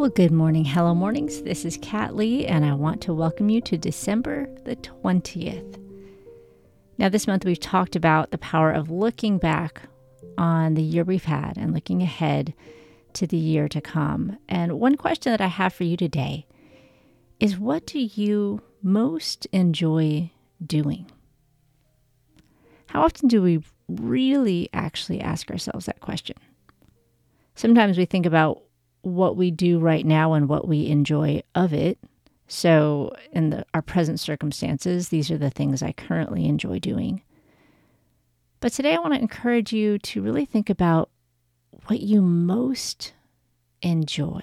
Well, good morning, hello mornings. This is Kat Lee, and I want to welcome you to December the 20th. Now, this month we've talked about the power of looking back on the year we've had and looking ahead to the year to come. And one question that I have for you today is what do you most enjoy doing? How often do we really actually ask ourselves that question? Sometimes we think about what we do right now and what we enjoy of it. So, in the, our present circumstances, these are the things I currently enjoy doing. But today, I want to encourage you to really think about what you most enjoy.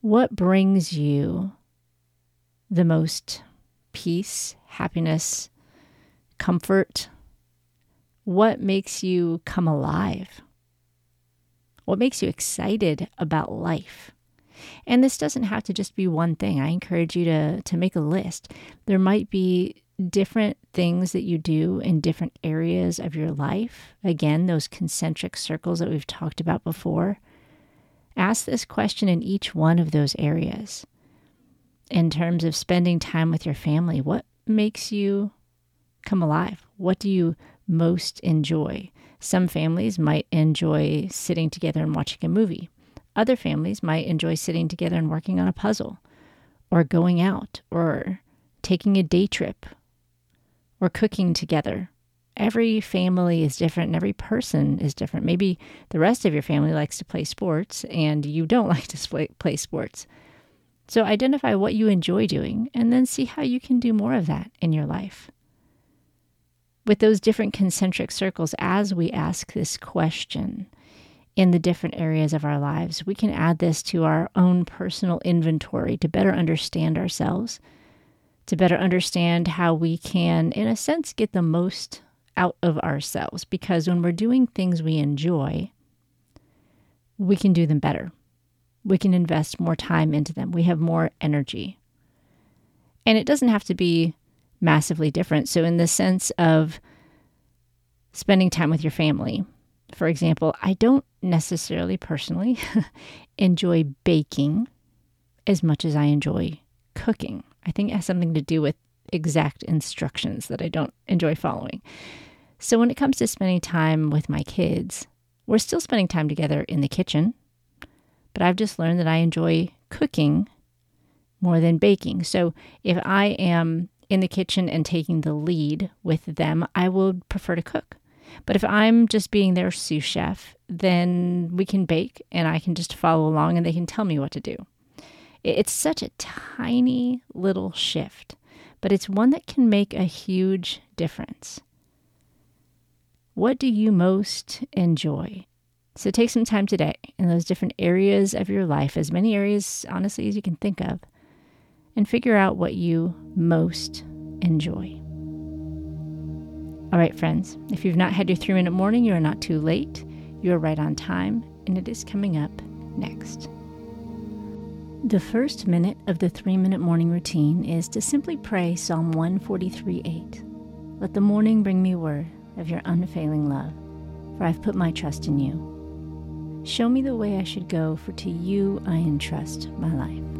What brings you the most peace, happiness, comfort? What makes you come alive? What makes you excited about life? And this doesn't have to just be one thing. I encourage you to, to make a list. There might be different things that you do in different areas of your life. Again, those concentric circles that we've talked about before. Ask this question in each one of those areas. In terms of spending time with your family, what makes you come alive? What do you most enjoy? Some families might enjoy sitting together and watching a movie. Other families might enjoy sitting together and working on a puzzle, or going out, or taking a day trip, or cooking together. Every family is different and every person is different. Maybe the rest of your family likes to play sports and you don't like to play sports. So identify what you enjoy doing and then see how you can do more of that in your life with those different concentric circles as we ask this question in the different areas of our lives. We can add this to our own personal inventory to better understand ourselves, to better understand how we can, in a sense, get the most out of ourselves. Because when we're doing things we enjoy, we can do them better. We can invest more time into them. We have more energy. And it doesn't have to be massively different. So, in the sense of spending time with your family, for example, I don't necessarily personally enjoy baking as much as I enjoy cooking. I think it has something to do with exact instructions that I don't enjoy following. So, when it comes to spending time with my kids, we're still spending time together in the kitchen, but I've just learned that I enjoy cooking more than baking. So, if I am in the kitchen and taking the lead with them, I would prefer to cook. But if I'm just being their sous chef, then we can bake and I can just follow along and they can tell me what to do. It's such a tiny little shift, but it's one that can make a huge difference. What do you most enjoy? So take some time today in those different areas of your life, as many areas, honestly, as you can think of, and figure out what you most enjoy. All right, friends, if you've not had your three minute morning, you are not too late. You are right on time, and it is coming up next. The first minute of the three minute morning routine is to simply pray Psalm 143 8. Let the morning bring me word of your unfailing love, for I've put my trust in you. Show me the way I should go, for to you I entrust my life.